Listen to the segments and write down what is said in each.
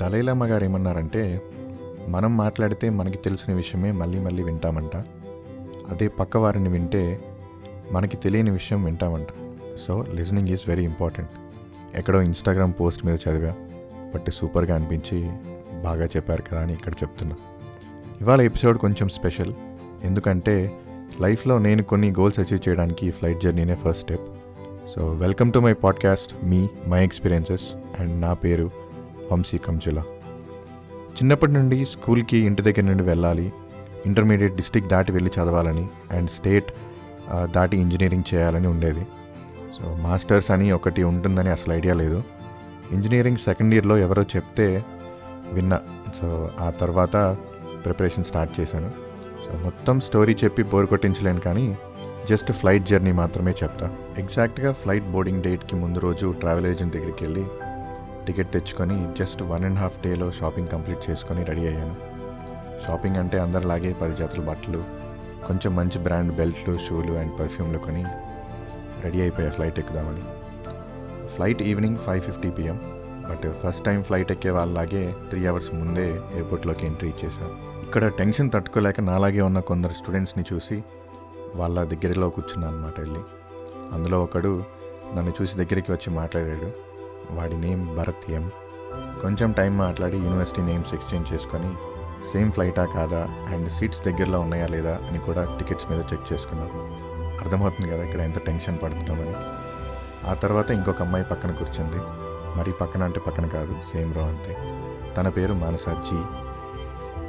దలైలమ్మ గారు ఏమన్నారంటే మనం మాట్లాడితే మనకి తెలిసిన విషయమే మళ్ళీ మళ్ళీ వింటామంట. అదే పక్కవారిని వింటే మనకి తెలియని విషయం వింటామంట. So listening is very important. ఎక్కడో ఇన్స్టాగ్రామ్ పోస్ట్ మీద చదివా బట్ సూపర్గా అనిపించి బాగా చెప్పారు కదా అని ఇక్కడ చెప్తున్నా. ఇవాళ ఎపిసోడ్ కొంచెం స్పెషల్. ఎందుకంటే లైఫ్లో నేను కొన్ని గోల్స్ అచీవ్ చేయడానికి ఈ flight జర్నీనే first step. So welcome to my podcast me my experiences and నా పేరు వంశీ కంచుల. చిన్నప్పటి నుండి స్కూల్కి ఇంటి దగ్గర నుండి వెళ్ళాలి. ఇంటర్మీడియట్ డిస్టిక్ దాటి వెళ్ళి చదవాలని అండ్ స్టేట్ దాటి ఇంజనీరింగ్ చేయాలని ఉండేది. సో మాస్టర్స్ అని ఒకటి ఉంటుందని అసలు ఐడియా లేదు. ఇంజనీరింగ్ సెకండ్ ఇయర్లో ఎవరో చెప్తే విన్నా. సో ఆ తర్వాత ప్రిపరేషన్ స్టార్ట్ చేశాను. సో మొత్తం స్టోరీ చెప్పి బోర్ కొట్టించలేను కానీ జస్ట్ ఫ్లైట్ జర్నీ మాత్రమే చెప్తా. ఎగ్జాక్ట్గా ఫ్లైట్ బోర్డింగ్ డేట్కి ముందు రోజు ట్రావెల్ ఏజెంట్ దగ్గరికి వెళ్ళి టికెట్ తెచ్చుకొని జస్ట్ వన్ అండ్ హాఫ్ డేలో షాపింగ్ కంప్లీట్ చేసుకొని రెడీ అయ్యాను. షాపింగ్ అంటే అందరిలాగే పది జాతుల బట్టలు కొంచెం మంచి బ్రాండ్ బెల్ట్లు షూలు అండ్ పర్ఫ్యూమ్లు కొని రెడీ అయిపోయా flight ఎక్కుదామని. Flight evening five fifty PM but first time flight ఎక్కే వాళ్ళలాగే త్రీ అవర్స్ ముందే ఎయిర్పోర్ట్లోకి ఎంట్రీ ఇచ్చేసాం. ఇక్కడ టెన్షన్ తట్టుకోలేక నాలాగే ఉన్న కొందరు స్టూడెంట్స్ని చూసి వాళ్ళ దగ్గరలో కూర్చున్నాను అనమాట వెళ్ళి. అందులో ఒకడు నన్ను చూసి దగ్గరికి వచ్చి మాట్లాడాడు. వాడి నేమ్ భరత్ ఎం. కొంచెం టైం మాట్లాడి యూనివర్సిటీ నేమ్స్ ఎక్స్చేంజ్ చేసుకొని సేమ్ ఫ్లైటా కాదా అండ్ సీట్స్ దగ్గరలో ఉన్నాయా లేదా అని కూడా టికెట్స్ మీద చెక్ చేసుకున్నాం. అర్థమవుతుంది కదా ఇక్కడ ఎంత టెన్షన్ పడుతున్నామని. ఆ తర్వాత ఇంకొక అమ్మాయి పక్కన కూర్చుంది. మరి పక్కన అంటే పక్కన కాదు సేమ్ రో అంతే. తన పేరు మానసాజీ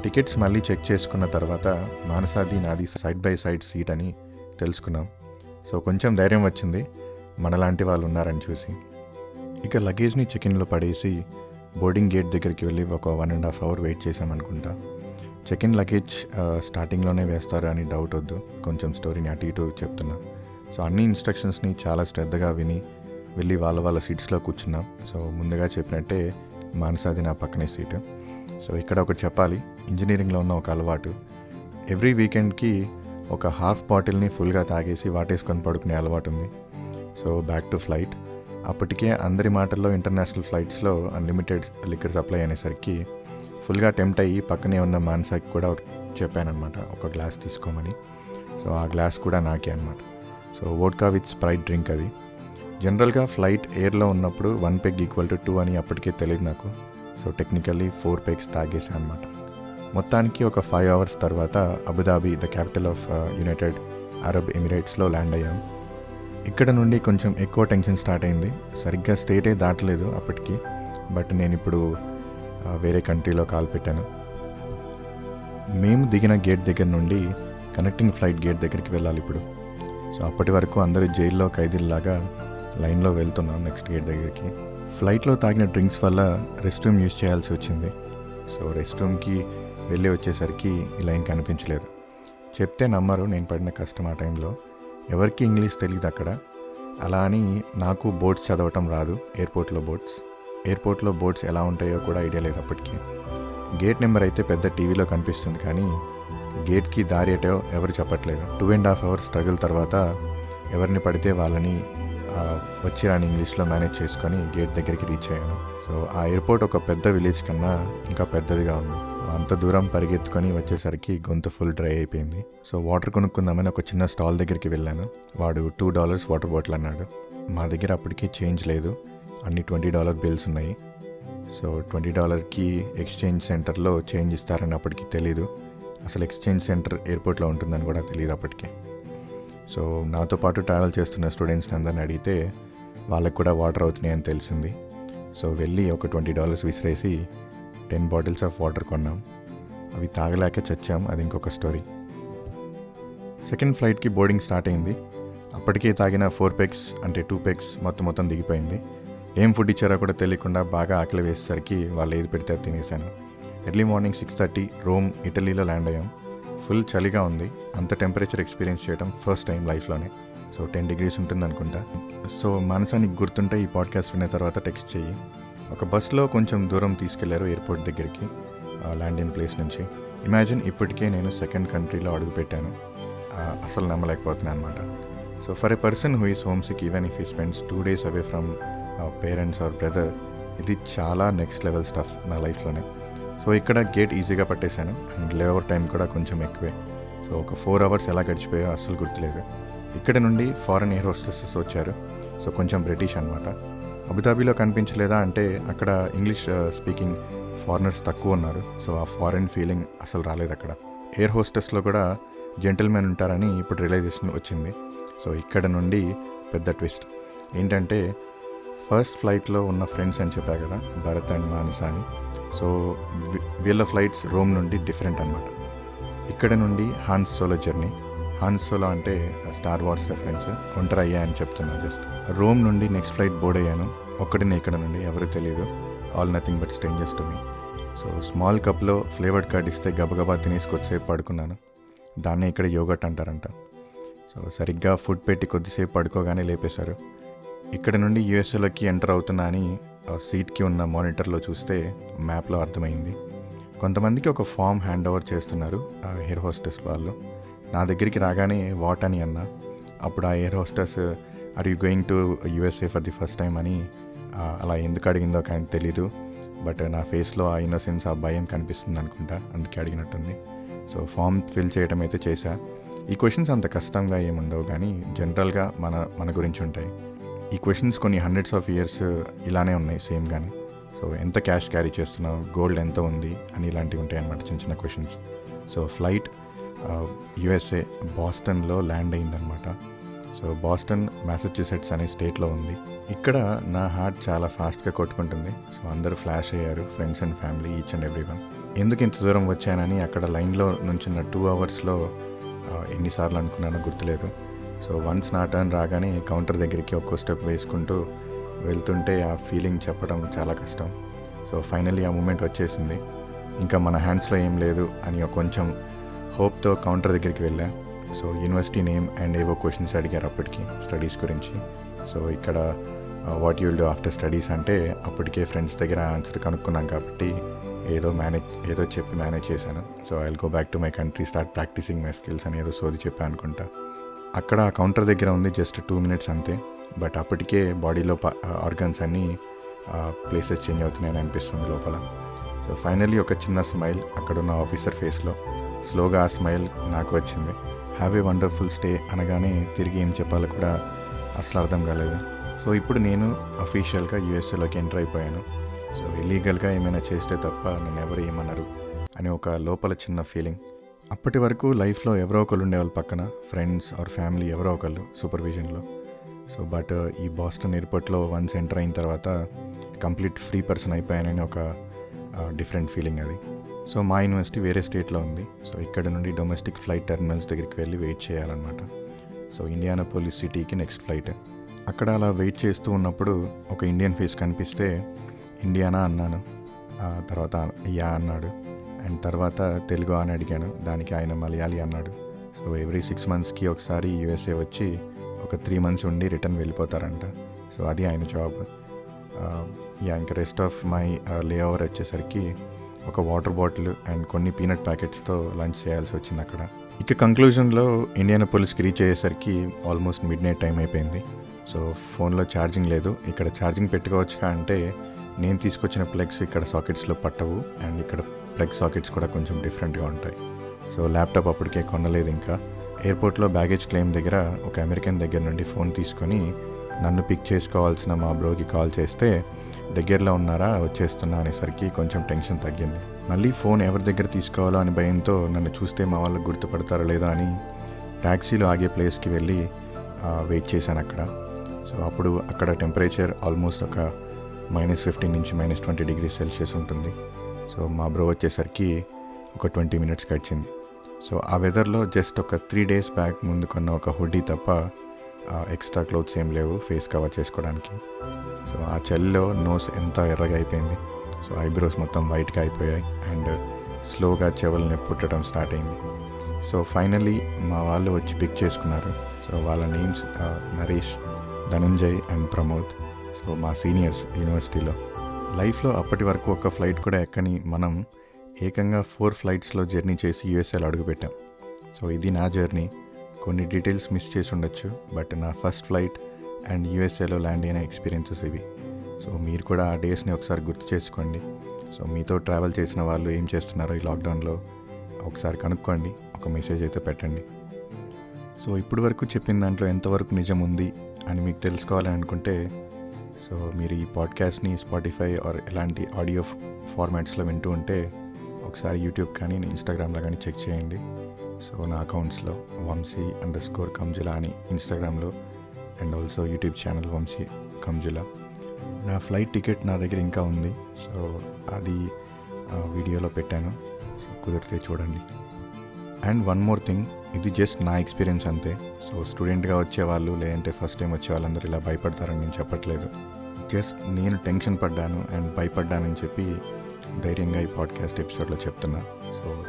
టికెట్స్ మళ్ళీ చెక్ చేసుకున్న తర్వాత మానసాది నాది సైడ్ బై సైడ్ సీట్ అని తెలుసుకున్నాం. సో కొంచెం ధైర్యం వచ్చింది. మనలాంటి వాళ్ళు ఉన్నారని చూసి. ఇక లగేజ్ని చెకిన్లో పడేసి బోర్డింగ్ గేట్ దగ్గరికి వెళ్ళి ఒక one and half hour wait చేసామనుకుంటా check luggage స్టార్టింగ్లోనే వేస్తారు అని డౌట్ వద్దు. కొంచెం స్టోరీని అటు ఇటు చెప్తున్నా. సో అన్ని ఇన్స్ట్రక్షన్స్ని చాలా శ్రద్ధగా విని వెళ్ళి వాళ్ళ వాళ్ళ సీట్స్లో కూర్చున్నాం. సో ముందుగా చెప్పినట్టే మానసాది నా పక్కనే సీటు సో ఇక్కడ ఒకటి చెప్పాలి. ఇంజనీరింగ్లో ఉన్న ఒక అలవాటు. ఎవ్రీ వీకెండ్కి ఒక హాఫ్ బాటిల్ని ఫుల్గా తాగేసి వాటేసుకొని పడుకునే అలవాటు ఉంది. సో బ్యాక్ టు ఫ్లైట్ అప్పటికే అందరి మాటల్లో ఇంటర్నేషనల్ ఫ్లైట్స్లో అన్లిమిటెడ్ లిక్కర్ సప్లై అనేసరికి ఫుల్గా టెంప్ట్ అయ్యి పక్కనే ఉన్న మాన్సాకి కూడా చెప్పానమాట ఒక గ్లాస్ తీసుకోమని. సో ఆ గ్లాస్ కూడా నాకే అనమాట so vodka with sprite drink అది. జనరల్గా ఫ్లైట్ ఎయిర్లో ఉన్నప్పుడు one peg equal to two అని అప్పటికే తెలియదు నాకు. సో టెక్నికల్లీ ఫోర్ పెగ్స్ తాగేసాను అనమాట మొత్తానికి ఒక ఫైవ్ అవర్స్ తర్వాత Abu Dhabi the capital of United Arab ఎమిరేట్స్లో land అయ్యాం. ఇక్కడ నుండి కొంచెం ఎక్కువ టెన్షన్ స్టార్ట్ అయింది. సరిగ్గా స్టేటే దాటలేదు అప్పటికి. బట్ నేను ఇప్పుడు వేరే కంట్రీలో కాల్ పెట్టాను. మేము దిగిన గేట్ దగ్గర నుండి కనెక్టింగ్ ఫ్లైట్ గేట్ దగ్గరికి వెళ్ళాలి ఇప్పుడు. సో అప్పటి వరకు అందరూ జైల్లో ఖైదీల్లాగా లైన్లో వెళ్తున్నాం నెక్స్ట్ గేట్ దగ్గరికి. ఫ్లైట్లో తాగిన డ్రింక్స్ వల్ల రెస్ట్ రూమ్ యూజ్ చేయాల్సి వచ్చింది. సో రెస్ట్ రూమ్కి వెళ్ళి వచ్చేసరికి ఈ లైన్ కనిపించలేదు. చెప్తే నమ్మరు నేను పడిన కష్టం ఆ టైంలో. ఎవరికి ఇంగ్లీష్ తెలియదు అక్కడ. అలా అని నాకు బోట్స్ చదవటం రాదు ఎయిర్పోర్ట్లో బోట్స్ ఎయిర్పోర్ట్లో బోర్డ్స్ ఎలా ఉంటాయో కూడా ఐడియా లేదు అప్పటికి. గేట్ నెంబర్ అయితే పెద్ద టీవీలో కనిపిస్తుంది కానీ గేట్కి దారి ఎటో ఎవరు చెప్పట్లేదు. Two and half hours struggle తర్వాత ఎవరిని పడితే వాళ్ళని ఆ, వచ్చి రాని ఇంగ్లీష్లో మేనేజ్ చేసుకొని గేట్ దగ్గరికి రీచ్ అయ్యాను. సో ఆ ఎయిర్పోర్ట్ ఒక పెద్ద విలేజ్ కన్నా ఇంకా పెద్దదిగా ఉంది. అంత దూరం పరిగెత్తుకొని వచ్చేసరికి గొంతు ఫుల్ డ్రై అయిపోయింది. సో వాటర్ కొనుక్కుందామని ఒక చిన్న స్టాల్ దగ్గరికి వెళ్ళాను. వాడు టూ డాలర్స్ వాటర్ బాటిల్ అన్నాడు. మా దగ్గర అప్పటికి చేంజ్ లేదు. అన్ని ట్వంటీ డాలర్ బిల్స్ ఉన్నాయి. సో ట్వంటీ డాలర్కి ఎక్స్చేంజ్ సెంటర్లో చేంజ్ ఇస్తారని అప్పటికి తెలీదు. అసలు ఎక్స్చేంజ్ సెంటర్ ఎయిర్పోర్ట్లో ఉంటుందని కూడా తెలియదు అప్పటికి. సో నాతో పాటు ట్రావెల్ చేస్తున్న స్టూడెంట్స్ని అందరిని అడిగితే వాళ్ళకి కూడా వాటర్ అవుతున్నాయని తెలిసింది. సో వెళ్ళి ఒక ట్వంటీ డాలర్స్ విసిరేసి టెన్ బాటిల్స్ ఆఫ్ వాటర్ కొన్నాం. అవి తాగలేక చచ్చాం. అది ఇంకొక స్టోరీ. సెకండ్ ఫ్లైట్కి బోర్డింగ్ స్టార్ట్ అయింది. అప్పటికే తాగిన ఫోర్ పెగ్స్ అంటే టూ పెగ్స్ మొత్తం మొత్తం దిగిపోయింది. ఏం ఫుడ్ ఇచ్చారో కూడా తెలియకుండా బాగా ఆకలి వేసేసరికి వాళ్ళు ఏది పెడితే అది తినేసాను early morning six thirty Rome ఇటలీలో ల్యాండ్ అయ్యాం. ఫుల్ చలిగా ఉంది. అంత టెంపరేచర్ ఎక్స్పీరియన్స్ చేయడం ఫస్ట్ టైం లైఫ్లోనే. సో టెన్ డిగ్రీస్ ఉంటుంది అనుకుంటా సో మనసానికి గుర్తుంటే ఈ పాడ్కాస్ట్ విన్న తర్వాత టెక్స్ట్ చేయి ఒక బస్లో కొంచెం దూరం తీసుకెళ్ళారు ఎయిర్పోర్ట్ దగ్గరికి ల్యాండ్ ఇన్ ప్లేస్ నుంచి. ఇమాజిన్ ఇప్పటికే నేను సెకండ్ కంట్రీలో అడుగుపెట్టాను ఆ, అసలు నమ్మలేకపోతున్నాను అనమాట so for a person who is homesick even if he spends two days away from parents or brother ఇది చాలా నెక్స్ట్ లెవెల్ స్టఫ్ నా లైఫ్లోనే. సో ఇక్కడ గేట్ ఈజీగా పట్టేశాను అండ్ లేవర్ టైం కూడా కొంచెం ఎక్కువే. సో ఒక ఫోర్ అవర్స్ ఎలా గడిచిపోయో అస్సలు గుర్తులేదు. ఇక్కడ నుండి ఫారెన్ ఎయిర్ హోస్టెసెస్ వచ్చారు. సో కొంచెం బ్రిటిష్ అనమాట అబుదాబీలో కనిపించలేదా అంటే అక్కడ ఇంగ్లీష్ స్పీకింగ్ ఫారినర్స్ తక్కువ ఉన్నారు. సో ఆ ఫారిన్ ఫీలింగ్ అసలు రాలేదు అక్కడ. ఎయిర్ హోస్టెస్లో కూడా జెంటిల్మెన్ ఉంటారని ఇప్పుడు రియలైజేషన్ వచ్చింది. సో ఇక్కడ నుండి పెద్ద ట్విస్ట్. ఏంటంటే ఫస్ట్ ఫ్లైట్లో ఉన్న ఫ్రెండ్స్ అని చెప్పా కదా భరత్ అండ్ మానస అని సో వీ- వీళ్ళ ఫ్లైట్స్ రోమ్ నుండి డిఫరెంట్ అనమాట ఇక్కడ నుండి హాన్స్ సోలో జర్నీ. హాన్స్ అంటే స్టార్ వార్స్ రెఫరెన్స్ ఒంటరి అయ్యా అని చెప్తున్నా జస్ట్ రోమ్ నుండి నెక్స్ట్ ఫ్లైట్ బోర్డ్ అయ్యాను. ఒక్కడిని ఇక్కడ నుండి ఎవరు తెలియదు. All nothing but strangers to me so small కప్లో ఫ్లేవర్డ్ కార్డ్ ఇస్తే గబగబా తినేసి కొద్దిసేపు పడుకున్నాను. దాన్నే ఇక్కడ యోగట్ అంటారంట. సో సరిగ్గా ఫుడ్ పెట్టి కొద్దిసేపు పడుకోగానే లేపేశారు. ఇక్కడ నుండి యూఎస్ఏలోకి ఎంటర్ అవుతున్నా అని సీట్కి ఉన్న మానిటర్లో చూస్తే మ్యాప్లో అర్థమైంది. కొంతమందికి ఒక ఫామ్ హ్యాండ్ ఓవర్ చేస్తున్నారు ఆ హోస్టెస్ వాళ్ళు. నా దగ్గరికి రాగానే వాట్ అని అన్న. అప్పుడు ఆ air hostess are you going to USA for the first time అని అలా ఎందుకు అడిగిందో కానీ తెలీదు. బట్ నా ఫేస్లో ఆ ఇన్నోసెన్స్ ఆ భయం కనిపిస్తుంది అనుకుంటా. అందుకే అడిగినట్టుంది. సో ఫామ్ ఫిల్ చేయడం అయితే చేశా. ఈ క్వశ్చన్స్ అంత కష్టంగా ఏముండవు కానీ జనరల్గా మన మన గురించి ఉంటాయి. ఈ క్వశ్చన్స్ కొన్ని హండ్రెడ్స్ ఆఫ్ ఇయర్స్ ఇలానే ఉన్నాయి సేమ్ కానీ సో ఎంత క్యాష్ క్యారీ చేస్తున్నావు? గోల్డ్ ఎంత ఉంది? అని ఇలాంటివి ఉంటాయి అన్నమాట చిన్న చిన్న క్వశ్చన్స్. సో ఫ్లైట్ యుఎస్ఏ బాస్టన్లో ల్యాండ్ అయిందనమాట సో బాస్టన్ మ్యాసచ్యూసెట్స్ అనే స్టేట్లో ఉంది. ఇక్కడ నా హార్ట్ చాలా ఫాస్ట్గా కొట్టుకుంటుంది. సో అందరూ ఫ్లాష్ అయ్యారు friends and family each and every one. ఎందుకు ఇంత దూరం వచ్చానని అక్కడ లైన్లో నుంచిన టూ అవర్స్లో ఎన్నిసార్లు అనుకున్నానో గుర్తులేదు. సో వన్స్ నా టర్న్ రాగానే కౌంటర్ దగ్గరికి ఒక్కో స్టెప్ వేసుకుంటూ వెళ్తుంటే ఆ ఫీలింగ్ చెప్పడం చాలా కష్టం. సో ఫైనలీ ఆ మూమెంట్ వచ్చేసింది. ఇంకా మన హ్యాండ్స్లో ఏం లేదు అని కొంచెం హోప్తో కౌంటర్ దగ్గరికి వెళ్ళా. సో యూనివర్సిటీ నేమ్ అండ్ ఏవో క్వశ్చన్స్ అడిగారు అప్పటికి స్టడీస్ గురించి. సో ఇక్కడ what you'll do after studies అంటే అప్పటికే ఫ్రెండ్స్ దగ్గర ఆన్సర్ కనుక్కున్నాం కాబట్టి ఏదో మేనేజ్ ఏదో చెప్పి మేనేజ్ చేశాను. So I go back to my country start practising my skills అని ఏదో సోది చెప్పా అనుకుంటా. అక్కడ ఆ కౌంటర్ దగ్గర ఉంది జస్ట్ టూ మినిట్స్ అంతే. బట్ అప్పటికే బాడీలో ఆర్గన్స్ అన్నీ ప్లేసెస్ చేంజ్ అవుతున్నాయని అనిపిస్తుంది లోపల. సో ఫైనల్లీ ఒక చిన్న స్మైల్ అక్కడున్న ఆఫీసర్ ఫేస్లో స్లోగా ఆ స్మైల్ నాకు వచ్చింది. హ్యావ్ ఏ వండర్ఫుల్ స్టే అనగానే తిరిగి ఏం చెప్పాలో కూడా అసలు అర్థం కాలేదు. సో ఇప్పుడు నేను అఫీషియల్గా యూఎస్ఏలోకి ఎంటర్ అయిపోయాను. సో ఇల్లీగల్గా ఏమైనా చేస్తే తప్ప నన్ను ఎవరు ఏమన్నారు అని ఒక లోపల చిన్న ఫీలింగ్. అప్పటి వరకు లైఫ్లో ఎవరో ఒకరు ఉండేవాళ్ళు పక్కన ఫ్రెండ్స్ ఆర్ ఫ్యామిలీ ఎవరో ఒకళ్ళు సూపర్విజన్లో. సో బట్ ఈ బాస్టన్ ఎయిర్పోర్ట్లో వన్స్ ఎంటర్ అయిన తర్వాత కంప్లీట్ ఫ్రీ పర్సన్ అయిపోయానని ఒక డిఫరెంట్ ఫీలింగ్ అది. సో మా యూనివర్సిటీ వేరే స్టేట్లో ఉంది. సో ఇక్కడ నుండి డొమెస్టిక్ ఫ్లైట్ టెర్మినల్స్ దగ్గరికి వెళ్ళి వెయిట్ చేయాలన్నమాట. సో ఇండియానా పోలీస్ సిటీకి నెక్స్ట్ ఫ్లైట్. అక్కడ అలా వెయిట్ చేస్తూ ఉన్నప్పుడు ఒక ఇండియన్ ఫేస్ కనిపిస్తే ఇండియానా? అన్నాను. తర్వాత యా అన్నాడు. అండ్ తర్వాత తెలుగు అని అడిగాను. దానికి ఆయన మలయాళీ అన్నాడు. సో ఎవ్రీ సిక్స్ మంత్స్కి ఒకసారి యూఎస్ఏ వచ్చి ఒక త్రీ మంత్స్ ఉండి రిటర్న్ వెళ్ళిపోతారంట. సో అది ఆయన జాబ్. యా ఇంకా rest of my layover వచ్చేసరికి ఒక వాటర్ బాటిల్ అండ్ కొన్ని పీనట్ ప్యాకెట్స్తో లంచ్ చేయాల్సి వచ్చింది అక్కడ. ఇక కంక్లూజన్లో ఇండియన్ పోలీస్కి రీచ్ అయ్యేసరికి ఆల్మోస్ట్ మిడ్ నైట్ టైం అయిపోయింది. సో ఫోన్లో ఛార్జింగ్ లేదు. ఇక్కడ ఛార్జింగ్ పెట్టుకోవచ్చుగా అంటే నేను తీసుకొచ్చిన ప్లగ్స్ ఇక్కడ సాకెట్స్లో పట్టవు. అండ్ ఇక్కడ ప్లగ్ సాకెట్స్ కూడా కొంచెం డిఫరెంట్గా ఉంటాయి. సో ల్యాప్టాప్ అప్పటికే కొనలేదు ఇంకా. ఎయిర్పోర్ట్లో బ్యాగేజ్ క్లెయిమ్ దగ్గర ఒక అమెరికన్ దగ్గర నుండి ఫోన్ తీసుకొని నన్ను పిక్ చేసుకోవాల్సిన మా బ్రోకి కాల్ చేస్తే దగ్గరలో ఉన్నారా? వచ్చేస్తున్నా అనేసరికి కొంచెం టెన్షన్ తగ్గింది. మళ్ళీ ఫోన్ ఎవరి దగ్గర తీసుకోవాలో అని భయంతో నన్ను చూస్తే మా వాళ్ళు గుర్తుపడతారో లేదో అని ట్యాక్సీలో ఆగే ప్లేస్కి వెళ్ళి వెయిట్ చేశాను అక్కడ. సో అప్పుడు అక్కడ టెంపరేచర్ ఆల్మోస్ట్ ఒక మైనస్ ఫిఫ్టీన్ నుంచి మైనస్ ట్వంటీ డిగ్రీ సెల్సియస్ ఉంటుంది. సో మా బ్రో వచ్చేసరికి ఒక ట్వంటీ మినిట్స్ గడిచింది. సో ఆ వెదర్లో జస్ట్ ఒక త్రీ డేస్ బ్యాక్ ముందు కొన్న ఒక హుడ్డీ తప్ప ఎక్స్ట్రా క్లోత్స్ ఏం లేవు ఫేస్ కవర్ చేసుకోవడానికి. సో ఆ చలిలో నోస్ ఎంత ఎర్రగా అయిపోయింది. సో ఐబ్రోస్ మొత్తం వైట్గా అయిపోయాయి అండ్ స్లోగా చెవులని పుట్టడం స్టార్ట్ అయింది. సో ఫైనలీ మా వాళ్ళు వచ్చి పిక్ చేసుకున్నారు. సో వాళ్ళ names Naresh Dhanunjay and Pramod. So మా సీనియర్స్ యూనివర్సిటీలో లైఫ్లో అప్పటి వరకు ఒక ఫ్లైట్ కూడా ఎక్కని మనం ఏకంగా ఫోర్ ఫ్లైట్స్లో జర్నీ చేసి యూఎస్ఏలో అడుగుపెట్టాం. సో ఇది నా జర్నీ కొన్ని డీటెయిల్స్ మిస్ చేసి ఉండొచ్చు బట్ నా ఫస్ట్ ఫ్లైట్ అండ్ యూఎస్ఏలో ల్యాండ్ అయిన ఎక్స్పీరియన్సెస్ ఇవి. సో మీరు కూడా ఆ డేస్ని ఒకసారి గుర్తు చేసుకోండి. సో మీతో ట్రావెల్ చేసిన వాళ్ళు ఏం చేస్తున్నారో ఈ లాక్డౌన్లో ఒకసారి కనుక్కోండి ఒక మెసేజ్ అయితే పెట్టండి. సో ఇప్పటి వరకు చెప్పిన దాంట్లో ఎంతవరకు నిజం ఉంది అని మీకు తెలుసుకోవాలని అనుకుంటే సో మీరు ఈ పాడ్కాస్ట్ని స్పాటిఫై ఆర్ ఎలాంటి ఆడియో ఫార్మాట్స్లో వింటూ ఉంటే ఒకసారి యూట్యూబ్ కానీ ఇన్స్టాగ్రామ్లో కానీ చెక్ చేయండి. సో నా అకౌంట్స్లో వంశీ అండర్ స్కోర్ కంజులా అని ఇన్స్టాగ్రామ్లో and also YouTube channel Vamsi Kanjula. నా ఫ్లైట్ టికెట్ నా దగ్గర ఇంకా ఉంది. సో అది వీడియోలో పెట్టాను. సో కుదిరితే చూడండి. అండ్ వన్ మోర్ థింగ్ ఇది జస్ట్ నా ఎక్స్పీరియన్స్ అంతే. సో స్టూడెంట్గా వచ్చేవాళ్ళు లేదంటే ఫస్ట్ టైం వచ్చే వాళ్ళందరూ ఇలా భయపడతారని నేను చెప్పట్లేదు. జస్ట్ నేను టెన్షన్ పడ్డాను అండ్ భయపడ్డానని చెప్పి ధైర్యంగా ఈ పాడ్కాస్ట్ ఎపిసోడ్లో చెప్తున్నా. సో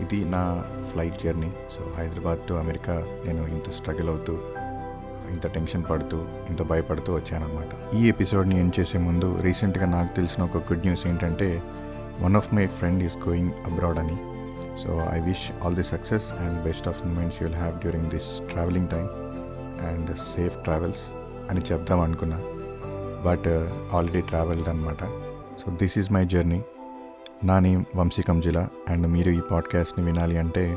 ఇది నా flight journey so Hyderabad to America నేను ఇంత స్ట్రగుల్ అవుతూ ఇంత టెన్షన్ పడుతూ ఇంత భయపడుతూ వచ్చానమాట ఈ ఎపిసోడ్ని ఏం చేసే ముందు రీసెంట్గా నాకు తెలిసిన ఒక గుడ్ న్యూస్ ఏంటంటే one of my friend is going abroad అని. So I wish all the success and best of moments you'll have during this travelling time and safe travels అని చెప్దాం అనుకున్నా. బట్ ఆల్రెడీ ట్రావెల్డ్ అనమాట so this is my journey నా name Vamsi Kanjila and మీరు ఈ పాడ్కాస్ట్ని వినాలి అంటే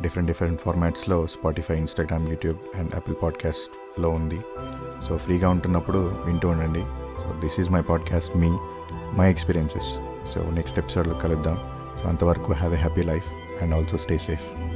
different different ఫార్మాట్స్లో Spotify Instagram YouTube and Apple పాడ్కాస్ట్లో ఉంది. సో ఫ్రీగా ఉంటున్నప్పుడు వింటూ ఉండండి. So this is my podcast me my experiences. So next ఎపిసోడ్లో కలుద్దాం. సో అంతవరకు have a happy life and also stay safe.